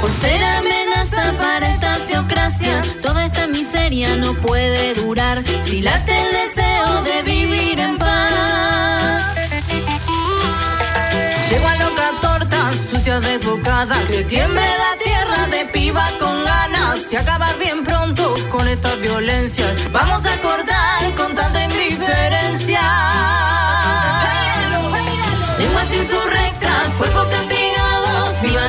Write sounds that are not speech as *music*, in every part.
por ser amenaza para esta ciocracia. Toda esta miseria no puede durar si late el deseo de vivir en paz. Llego a loca torta, sucia desbocada, que tiemble la tierra de piba con ganas y acabar bien pronto con estas violencias. Vamos a acordar con tanta indiferencia.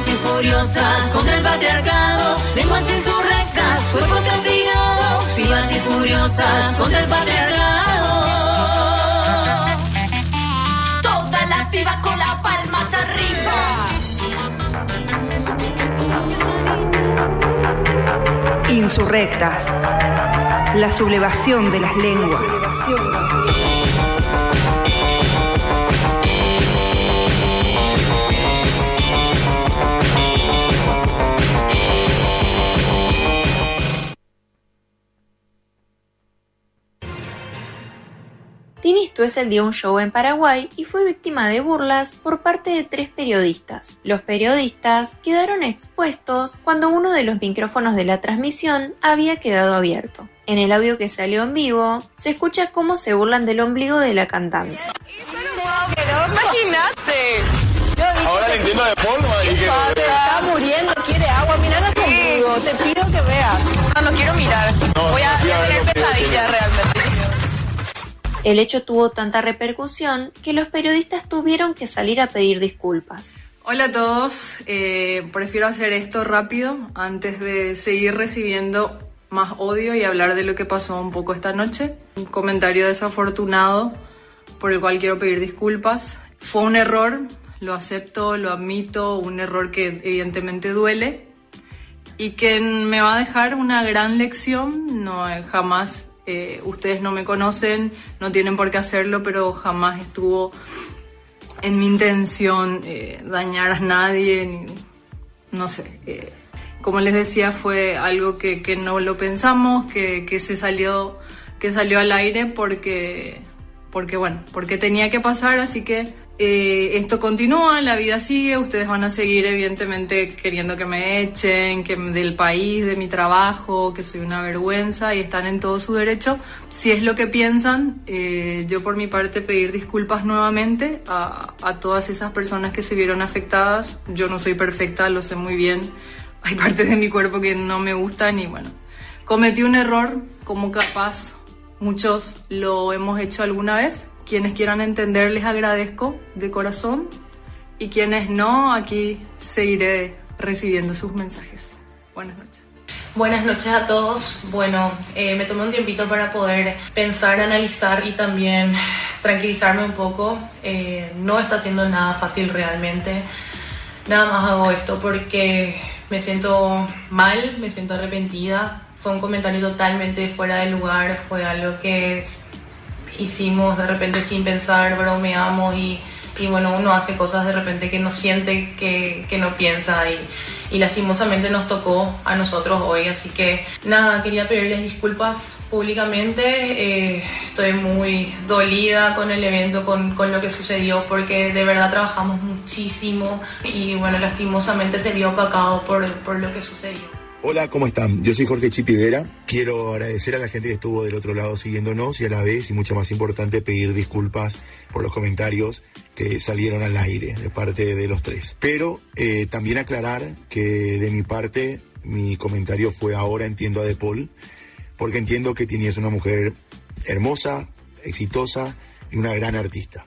Y furiosas contra el patriarcado. Lenguas insurrectas, cuerpos castigados, vivas y furiosas contra el patriarcado. Todas las pibas con las palmas arriba. Insurrectas. La sublevación de las lenguas. Tini Stoessel dio un show en Paraguay y fue víctima de burlas por parte de tres periodistas. Los periodistas quedaron expuestos cuando uno de los micrófonos de la transmisión había quedado abierto. En el audio que salió en vivo, se escucha cómo se burlan del ombligo de la cantante. Imagínate. Ahora le entiendo de forma y que... Padre, está muriendo, quiere agua. Mira su ombligo. Te pido que veas. No, no quiero mirar. No, Voy a, a a tener pesadillas realmente. El hecho tuvo tanta repercusión que los periodistas tuvieron que salir a pedir disculpas. Hola a todos, Eh, prefiero hacer esto rápido antes de seguir recibiendo más odio y hablar de lo que pasó un poco esta noche. Un comentario desafortunado por el cual quiero pedir disculpas. Fue un error, lo acepto, lo admito, un error que evidentemente duele y que me va a dejar una gran lección. No, jamás, ustedes no me conocen, no tienen por qué hacerlo, pero jamás estuvo en mi intención eh, dañar a nadie, no sé. eh, como les decía, fue algo que, que no lo pensamos, que, que se salió, que salió al aire porque, porque bueno, porque tenía que pasar, así que eh, esto continúa, la vida sigue, ustedes van a seguir evidentemente queriendo que me echen, que del país, de mi trabajo, que soy una vergüenza y están en todo su derecho. Si es lo que piensan, eh, yo por mi parte pedir disculpas nuevamente a, a todas esas personas que se vieron afectadas. Yo no soy perfecta, lo sé muy bien. Hay partes de mi cuerpo que no me gustan y bueno, cometí un error como capaz muchos lo hemos hecho alguna vez. Quienes quieran entender les agradezco de corazón y quienes no, aquí seguiré recibiendo sus mensajes. Buenas noches. Buenas noches a todos. Bueno, eh, me tomé un tiempito para poder pensar, analizar y también tranquilizarme un poco. Eh, no está siendo nada fácil realmente. Nada más hago esto porque me siento mal, me siento arrepentida. Fue un comentario totalmente fuera de lugar, fue algo que es- hicimos de repente sin pensar, bromeamos y, y bueno, uno hace cosas de repente que no siente, que, que no piensa y, y lastimosamente nos tocó a nosotros hoy. Así que nada, quería pedirles disculpas públicamente. eh, estoy muy dolida con el evento, con, con lo que sucedió, porque de verdad trabajamos muchísimo y bueno, lastimosamente se vio opacado por, por lo que sucedió. Hola, ¿cómo están? Yo soy Jorge Chipidera. Quiero agradecer a la gente que estuvo del otro lado siguiéndonos y a la vez, y mucho más importante, pedir disculpas por los comentarios que salieron al aire de parte de los tres. Pero eh, también aclarar que de mi parte, mi comentario fue ahora entiendo a De Paul, porque entiendo que Tini es una mujer hermosa, exitosa y una gran artista.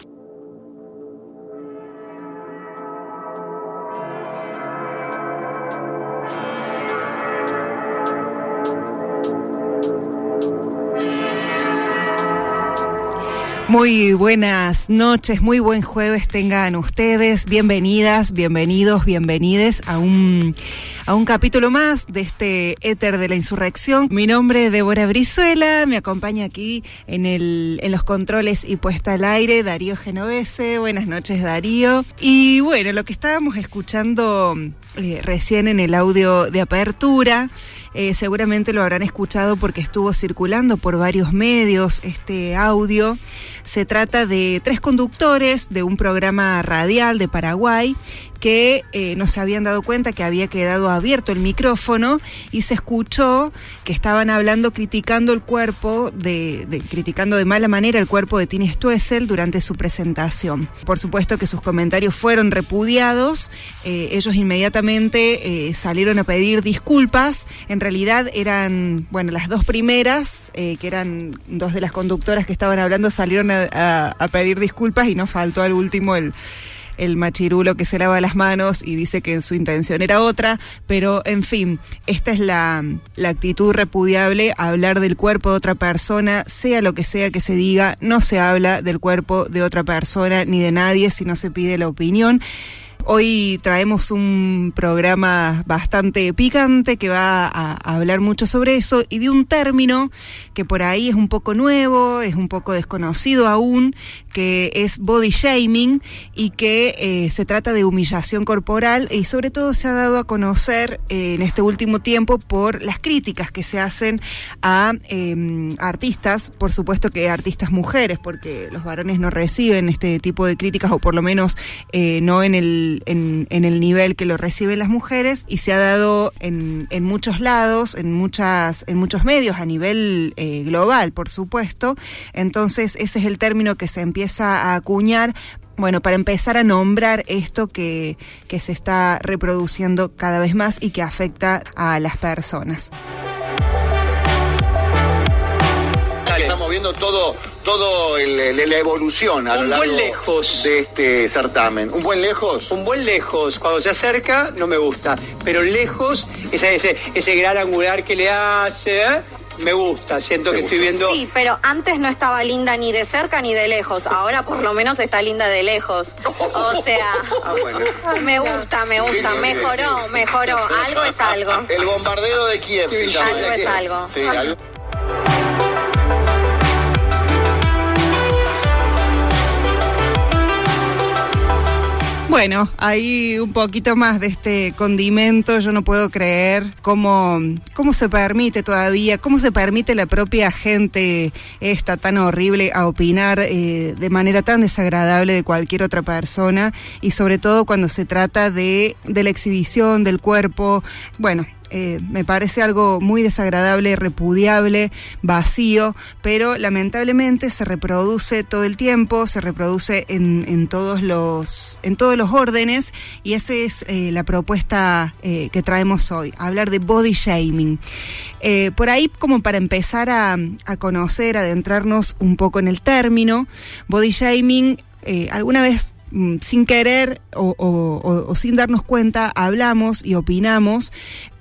Muy buenas noches, muy buen jueves tengan ustedes. Bienvenidas, bienvenidos, bienvenides a un, a un capítulo más de este éter de la insurrección. Mi nombre es Débora Brizuela, me acompaña aquí en, el, en los controles y puesta al aire Darío Genovese. Buenas noches, Darío. Y bueno, lo que estábamos escuchando eh, recién en el audio de apertura. Eh, seguramente lo habrán escuchado porque estuvo circulando por varios medios este audio Se trata de tres conductores de un programa radial de Paraguay que eh, no se habían dado cuenta que había quedado abierto el micrófono y se escuchó que estaban hablando criticando el cuerpo de, criticando de mala manera el cuerpo de Tini Stoessel durante su presentación. Por supuesto que sus comentarios fueron repudiados, eh, ellos inmediatamente eh, salieron a pedir disculpas, en realidad eran, bueno, las dos primeras, eh, que eran dos de las conductoras que estaban hablando, salieron a, pedir disculpas y nos faltó al último el el machirulo que se lava las manos y dice que su intención era otra, pero en fin, esta es la, la, actitud repudiable, hablar del cuerpo de otra persona, sea lo que sea que se diga, no se habla del cuerpo de otra persona ni de nadie si no se pide la opinión. Hoy traemos un programa bastante picante que va a, hablar mucho sobre eso y de un término que por ahí es un poco nuevo, es un poco desconocido aún, que es body shaming y que eh, se trata de humillación corporal y sobre todo se ha dado a conocer eh, en este último tiempo por las críticas que se hacen a eh, artistas, por supuesto que artistas mujeres, porque los varones no reciben este tipo de críticas o por lo menos eh, no en el en, el nivel que lo reciben las mujeres y se ha dado en, en muchos lados, en muchas, en muchos medios a nivel eh, global, por supuesto. Entonces, ese es el término que se empieza a acuñar bueno, para empezar a nombrar esto que, que se está reproduciendo cada vez más y que afecta a las personas. Estamos viendo todo, todo el, el, la evolución a un lo largo buen lejos de este certamen. ¿Un buen lejos? Un buen lejos. Cuando se acerca no me gusta, pero lejos, ese, ese, ese gran angular que le hace, ¿eh? me gusta, siento que estoy viendo... Sí, pero antes no estaba linda ni de cerca ni de lejos, ahora por lo menos está linda de lejos. *laughs* O sea, ah, bueno. me gusta, me gusta, Sí, sí, mejoró, sí. mejoró, algo es algo. El bombardeo de Kiev. llama. Algo es algo. Sí, algo- Bueno, hay un poquito más de este condimento. Yo no puedo creer cómo, cómo se permite todavía, cómo se permite la propia gente esta tan horrible a opinar eh, de manera tan desagradable de cualquier otra persona y sobre todo cuando se trata de, de la exhibición del cuerpo. Bueno, eh, me parece algo muy desagradable, repudiable, vacío, pero lamentablemente se reproduce todo el tiempo, se reproduce en, en todos, los, en todos los órdenes y esa es eh, la propuesta eh, que traemos hoy, hablar de body shaming. Por ahí, como para empezar a, a conocer, adentrarnos un poco en el término, body shaming, alguna vez mm, sin querer o, sin darnos cuenta, hablamos y opinamos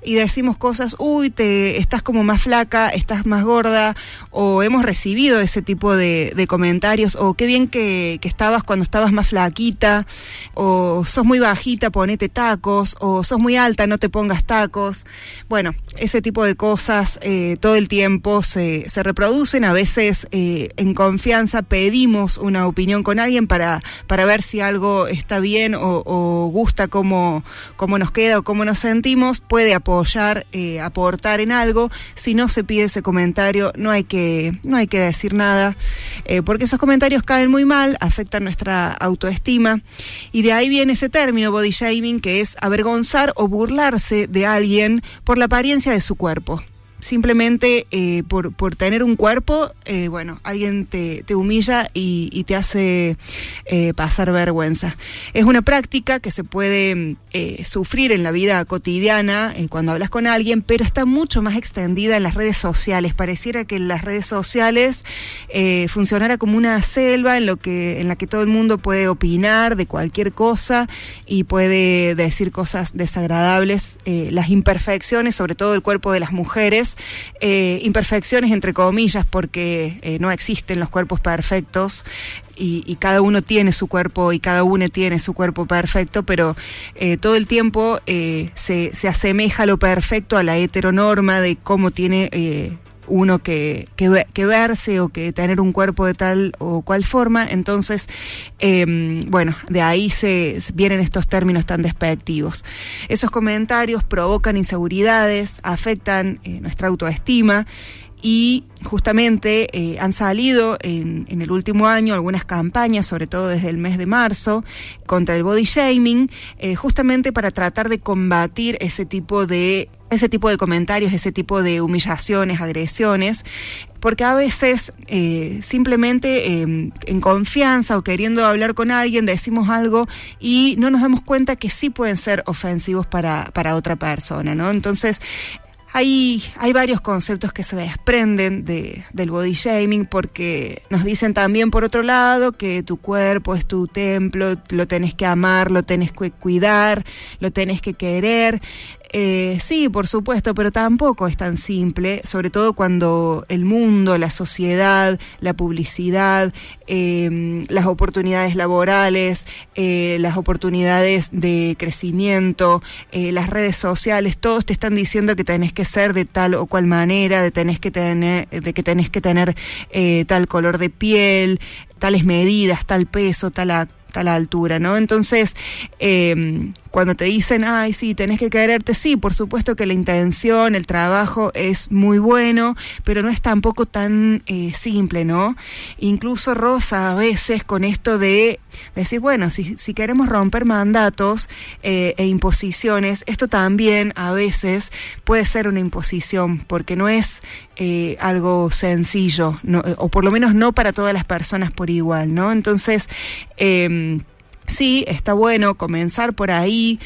y decimos cosas, uy, te estás como más flaca, estás más gorda, o hemos recibido ese tipo de, comentarios, o qué bien que, que, estabas cuando estabas más flaquita, o sos muy bajita, ponete tacos, o sos muy alta, no te pongas tacos. Bueno, ese tipo de cosas eh, todo el tiempo se, se reproducen, a veces eh, en confianza pedimos una opinión con alguien para, para ver si algo está bien o, gusta cómo, cómo nos queda o cómo nos sentimos, puede apoyar apoyar, eh, aportar en algo. Si no se pide ese comentario, no hay que, no hay que decir nada, eh, porque esos comentarios caen muy mal, afectan nuestra autoestima. Y de ahí viene ese término body shaming, que es avergonzar o burlarse de alguien por la apariencia de su cuerpo simplemente eh, por, por, tener un cuerpo, eh, bueno, alguien te, te humilla y, y, te hace eh, pasar vergüenza. Es una práctica que se puede eh, sufrir en la vida cotidiana eh, cuando hablas con alguien, pero está mucho más extendida en las redes sociales. Pareciera que en las redes sociales funcionara como una selva en, lo que, en la que todo el mundo puede opinar de cualquier cosa y puede decir cosas desagradables, las imperfecciones, sobre todo el cuerpo de las mujeres, eh, imperfecciones entre comillas porque eh, no existen los cuerpos perfectos y, cada uno tiene su cuerpo y cada uno tiene su cuerpo perfecto, pero eh, todo el tiempo se, se, asemeja lo perfecto a la heteronorma de cómo tiene uno que, que, verse o que tener un cuerpo de tal o cual forma. Entonces, eh, bueno, de ahí se vienen estos términos tan despectivos. Esos comentarios provocan inseguridades, afectan eh, nuestra autoestima y justamente eh, han salido en, en, el último año algunas campañas, sobre todo desde el mes de marzo, contra el body shaming, eh, justamente para tratar de combatir ese tipo de ese tipo de comentarios, ese tipo de humillaciones, agresiones, porque a veces eh, simplemente eh, en confianza o queriendo hablar con alguien decimos algo y no nos damos cuenta que sí pueden ser ofensivos para, para otra persona, ¿no? Entonces, hay, hay varios conceptos que se desprenden de, del body shaming porque nos dicen también por otro lado que tu cuerpo es tu templo, lo tenés que amar, lo tenés que cuidar, lo tenés que querer. Eh, sí, por supuesto, pero tampoco es tan simple, sobre todo cuando el mundo, la sociedad, la publicidad, eh, las oportunidades laborales, eh, las oportunidades de crecimiento, eh, las redes sociales, todos te están diciendo que tenés que ser de tal o cual manera, de tenés que tener, de que tenés que tener eh, tal color de piel, tales medidas, tal peso, tal tal altura, ¿no? Entonces, eh, cuando te dicen, ay, sí, tenés que quererte, sí, por supuesto que la intención, el trabajo es muy bueno, pero no es tampoco tan eh, simple, ¿no? Incluso Rosa a veces con esto de decir, bueno, si, si queremos romper mandatos eh, e imposiciones, esto también a veces puede ser una imposición, porque no es eh, algo sencillo, no, o por lo menos no para todas las personas por igual, ¿no? Entonces, eh, sí, está bueno comenzar por ahí,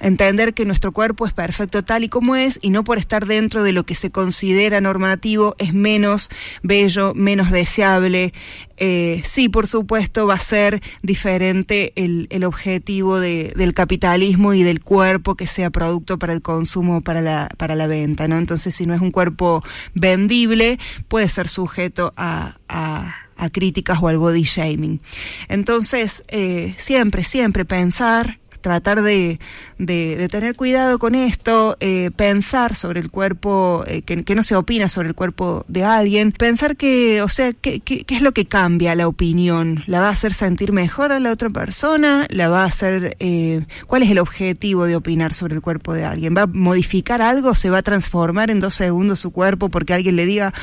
entender que nuestro cuerpo es perfecto tal y como es y no por estar dentro de lo que se considera normativo es menos bello, menos deseable. Eh, sí, por supuesto, va a ser diferente el, el objetivo de, del capitalismo y del cuerpo que sea producto para el consumo, para la, para la venta, ¿no? Entonces, si no es un cuerpo vendible, puede ser sujeto a, a a críticas o al body shaming. Entonces, eh, siempre, siempre pensar tratar de, de, tener cuidado con esto, eh, pensar sobre el cuerpo, eh, que, no se opina sobre el cuerpo de alguien, pensar que, o sea, ¿qué, qué, qué es lo que cambia la opinión? ¿La va a hacer sentir mejor a la otra persona? ¿La va a hacer, eh, cuál es el objetivo de opinar sobre el cuerpo de alguien? ¿Va a modificar algo? ¿Se va a transformar en dos segundos su cuerpo porque alguien le diga,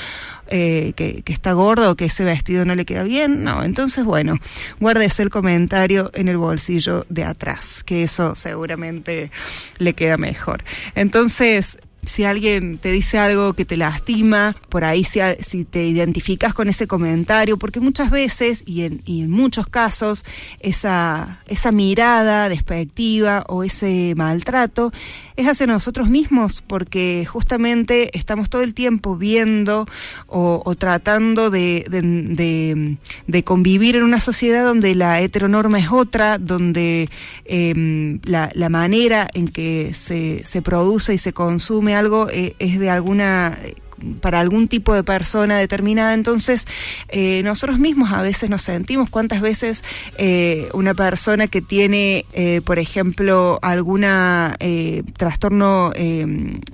eh, que, que, está gordo que ese vestido no le queda bien. No, entonces bueno, guárdese el comentario en el bolsillo de atrás, que eso seguramente le queda mejor. Entonces, si alguien te dice algo que te lastima, por ahí si, te identificas con ese comentario, porque muchas veces y en, muchos casos esa, esa mirada despectiva o ese maltrato es hacia nosotros mismos, porque justamente estamos todo el tiempo viendo o, tratando de, convivir en una sociedad donde la heteronorma es otra, donde eh, la, la, manera en que se, se produce y se consume algo eh, es de alguna para algún tipo de persona determinada. Entonces, eh, nosotros mismos a veces nos sentimos cuántas veces eh, una persona que tiene, eh, por ejemplo, alguna eh, trastorno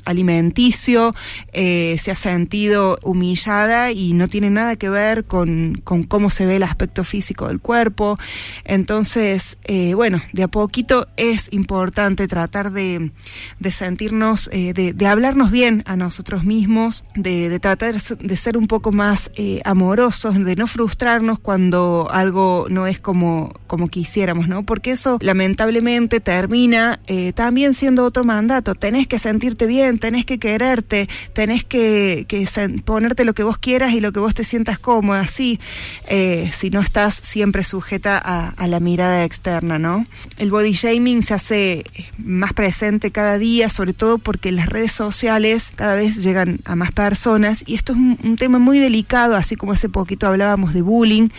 alimenticio se ha sentido humillada y no tiene nada que ver con, con, cómo se ve el aspecto físico del cuerpo. Entonces, bueno, de a poquito es importante tratar de, de sentirnos, de, de hablarnos bien a nosotros mismos, de, tratar de ser un poco más eh, amorosos, de no frustrarnos cuando algo no es como, como quisiéramos, ¿no? Porque eso lamentablemente termina eh, también siendo otro mandato. Tenés que sentirte bien, tenés que quererte, tenés que, que ponerte lo que vos quieras y lo que vos te sientas cómoda, así, eh, si no estás siempre sujeta a, a la mirada externa, ¿no? El body shaming se hace más presente cada día, sobre todo porque las redes sociales cada vez llegan a más personas y esto es un, tema muy delicado, así como hace poquito hablábamos de bullying.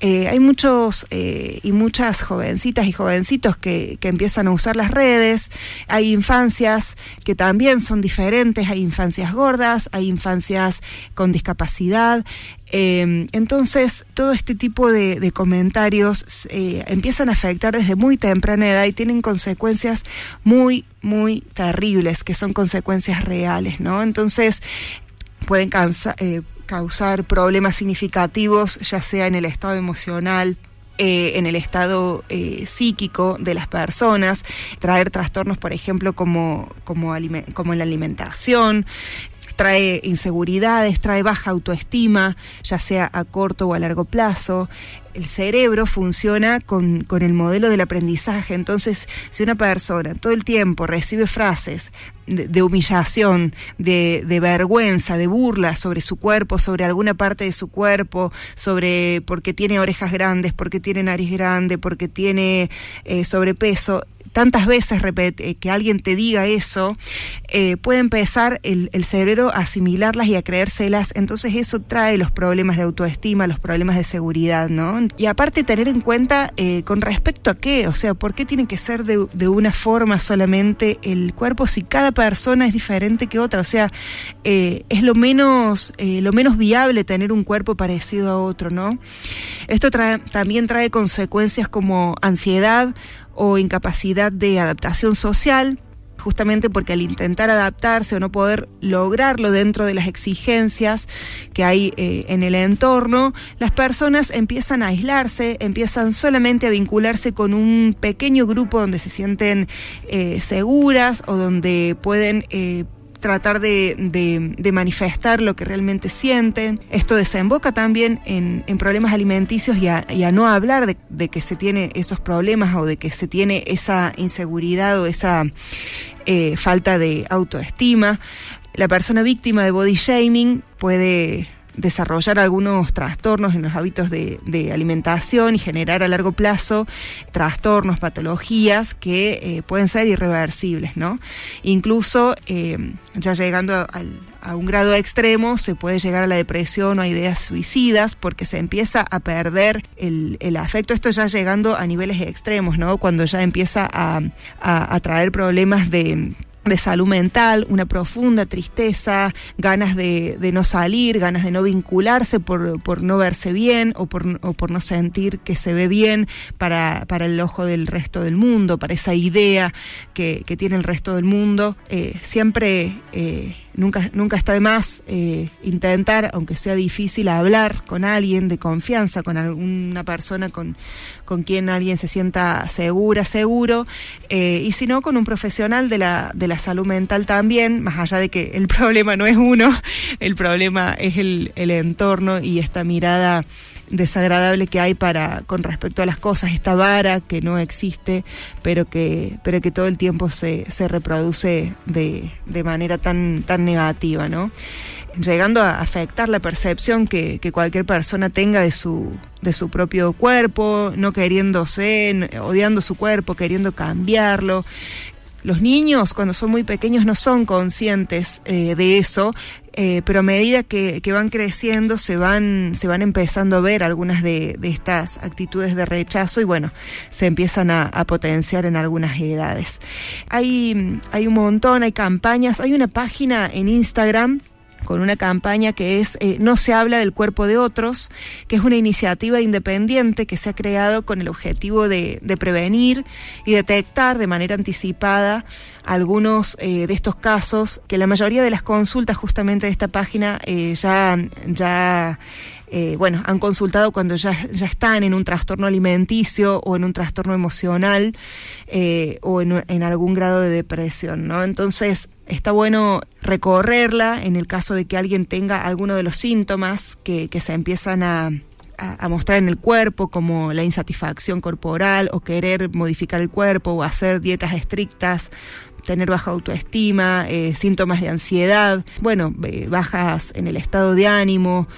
Eh, hay muchos eh, y muchas jovencitas y jovencitos que, que, empiezan a usar las redes, hay infancias que también son diferentes, hay infancias gordas, hay infancias con discapacidad. Eh, entonces, todo este tipo de, comentarios empiezan a afectar desde muy temprana edad y tienen consecuencias muy, muy terribles, que son consecuencias reales, ¿no? Entonces, pueden eh, causar problemas significativos, ya sea en el estado emocional, eh, en el estado eh, psíquico de las personas, traer trastornos, por ejemplo, como, como en la alimentación, trae inseguridades, trae baja autoestima, ya sea a corto o a largo plazo. El cerebro funciona con, con, el modelo del aprendizaje. Entonces, si una persona todo el tiempo recibe frases de, humillación, de, de, vergüenza, de burla sobre su cuerpo, sobre alguna parte de su cuerpo, sobre porque tiene orejas grandes, porque tiene nariz grande, porque tiene eh, sobrepeso, tantas veces repete, que alguien te diga eso, eh, puede empezar el, cerebro a asimilarlas y a creérselas, entonces eso trae los problemas de autoestima, los problemas de seguridad, ¿no? Y aparte tener en cuenta eh, con respecto a qué, o sea, ¿por qué tiene que ser de, de, una forma solamente el cuerpo si cada persona es diferente que otra? O sea, eh, es lo menos, eh, lo menos viable tener un cuerpo parecido a otro, ¿no? Esto trae, también trae consecuencias como ansiedad, o incapacidad de adaptación social, justamente porque al intentar adaptarse o no poder lograrlo dentro de las exigencias que hay eh, en el entorno, las personas empiezan a aislarse, empiezan solamente a vincularse con un pequeño grupo donde se sienten eh, seguras o donde pueden... Eh, tratar de, manifestar lo que realmente sienten. Esto desemboca también en, en problemas alimenticios y a, y a no hablar de, de, que se tiene esos problemas o de que se tiene esa inseguridad o esa eh, falta de autoestima. La persona víctima de body shaming puede desarrollar algunos trastornos en los hábitos de, alimentación y generar a largo plazo trastornos, patologías que eh, pueden ser irreversibles, ¿no? Incluso eh, ya llegando a, un grado extremo se puede llegar a la depresión o a ideas suicidas porque se empieza a perder el, afecto, esto ya llegando a niveles extremos, ¿no? Cuando ya empieza a traer problemas de de salud mental, una profunda tristeza, ganas de, de, no salir, ganas de no vincularse por, por no verse bien o por, o por, no sentir que se ve bien para, para, el ojo del resto del mundo, para esa idea que, que tiene el resto del mundo. Eh, siempre eh, nunca, nunca está de más eh, intentar, aunque sea difícil, hablar con alguien de confianza, con alguna persona con, con quien alguien se sienta segura, seguro, eh, y si no, con un profesional de la, de la salud mental también, más allá de que el *laughs* problema no es uno, el problema es el, el entorno y esta mirada desagradable que hay para con respecto a las cosas, esta vara que no existe, pero que, pero que todo el tiempo se, se reproduce de, de manera tan, tan negativa, ¿no? llegando a afectar la percepción que, que, cualquier persona tenga de su, de su propio cuerpo, no queriéndose, odiando su cuerpo, queriendo cambiarlo. Los niños cuando son muy pequeños no son conscientes eh, de eso, eh, pero a medida que, que, van creciendo se van, se van empezando a ver algunas de, de estas actitudes de rechazo y bueno, se empiezan a, a, potenciar en algunas edades. Hay, hay un montón, hay campañas, hay una página en Instagram con una campaña que es eh, No se habla del cuerpo de otros, que es una iniciativa independiente que se ha creado con el objetivo de, de prevenir y detectar de manera anticipada algunos eh, de estos casos, que la mayoría de las consultas justamente de esta página eh, ya, ya eh, bueno, han consultado cuando ya, ya están en un trastorno alimenticio o en un trastorno emocional eh, o en, en, algún grado de depresión, ¿no? Entonces, está bueno recorrerla en el caso de que alguien tenga alguno de los síntomas que, que se empiezan a, a, mostrar en el cuerpo, como la insatisfacción corporal o querer modificar el cuerpo o hacer dietas estrictas tener baja autoestima, eh, síntomas de ansiedad, bueno, eh, bajas en el estado de ánimo,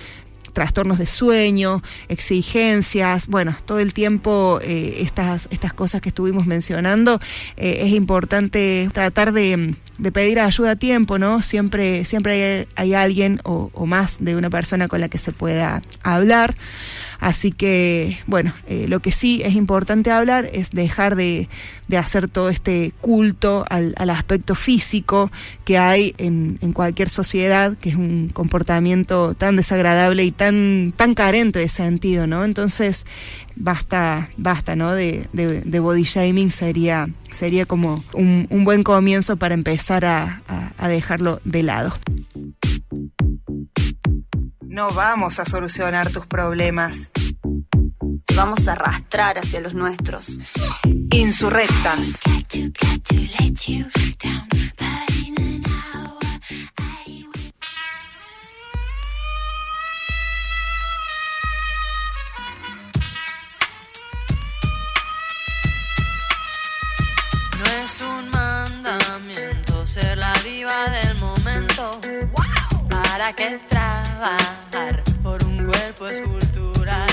trastornos de sueño, exigencias, bueno, todo el tiempo eh, estas, estas cosas que estuvimos mencionando, eh, es importante tratar de, pedir ayuda a tiempo, ¿no? Siempre, siempre hay, hay alguien o, o, más de una persona con la que se pueda hablar. Así que, bueno, eh, lo que sí es importante hablar es dejar de, de hacer todo este culto al, al aspecto físico que hay en, en, cualquier sociedad, que es un comportamiento tan desagradable y tan, tan carente de sentido, ¿no? Entonces, basta, basta, ¿no? De, de, de body shaming sería, sería como un, un, buen comienzo para empezar a, a, a dejarlo de lado. No vamos a solucionar tus problemas. Te Vamos a arrastrar hacia los nuestros. Insurrectas. No es un mandamiento ser la diva del momento. Para que tra por un cuerpo escultural.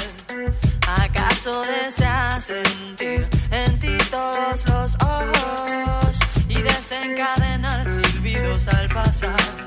¿Acaso deseas sentir en ti todos los ojos y desencadenar silbidos al pasar?